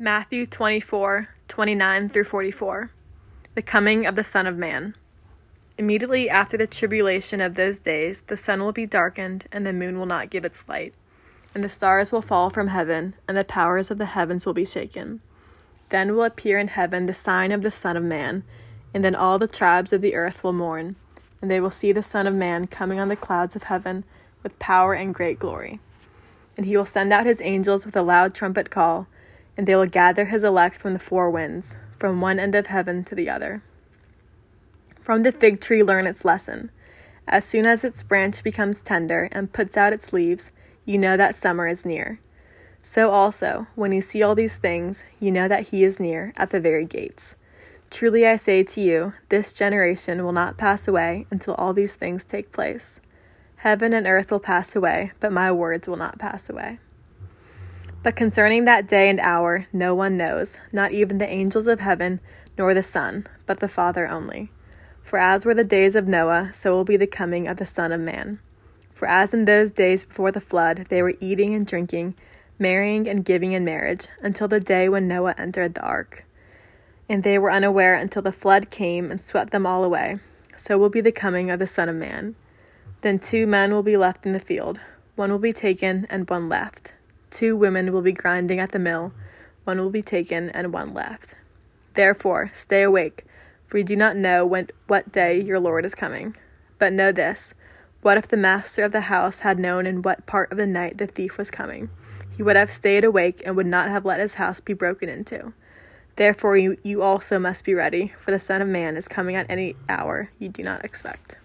Matthew 24, 29 through 44. The coming of the Son of Man. Immediately after the tribulation of those days, the sun will be darkened, and the moon will not give its light, and the stars will fall from heaven, and the powers of the heavens will be shaken. Then will appear in heaven the sign of the Son of Man, and then all the tribes of the earth will mourn, and they will see the Son of Man coming on the clouds of heaven with power and great glory. And he will send out his angels with a loud trumpet call and they will gather his elect from the four winds, from one end of heaven to the other. From the fig tree, learn its lesson. As soon as its branch becomes tender and puts out its leaves, you know that summer is near. So also, when you see all these things, you know that he is near, at the very gates. Truly I say to you, this generation will not pass away until all these things take place. Heaven and earth will pass away, but my words will not pass away. But concerning that day and hour, no one knows, not even the angels of heaven, nor the Son, but the Father only. For as were the days of Noah, so will be the coming of the Son of Man. For as in those days before the flood, they were eating and drinking, marrying and giving in marriage, until the day when Noah entered the ark. And they were unaware until the flood came and swept them all away. So will be the coming of the Son of Man. Then two men will be left in the field, one will be taken and one left. Two women will be grinding at the mill, one will be taken and one left. Therefore, stay awake, for you do not know when, what day your Lord is coming. But know this what if the master of the house had known in what part of the night the thief was coming? He would have stayed awake and would not have let his house be broken into. Therefore, you, you also must be ready, for the Son of Man is coming at any hour you do not expect.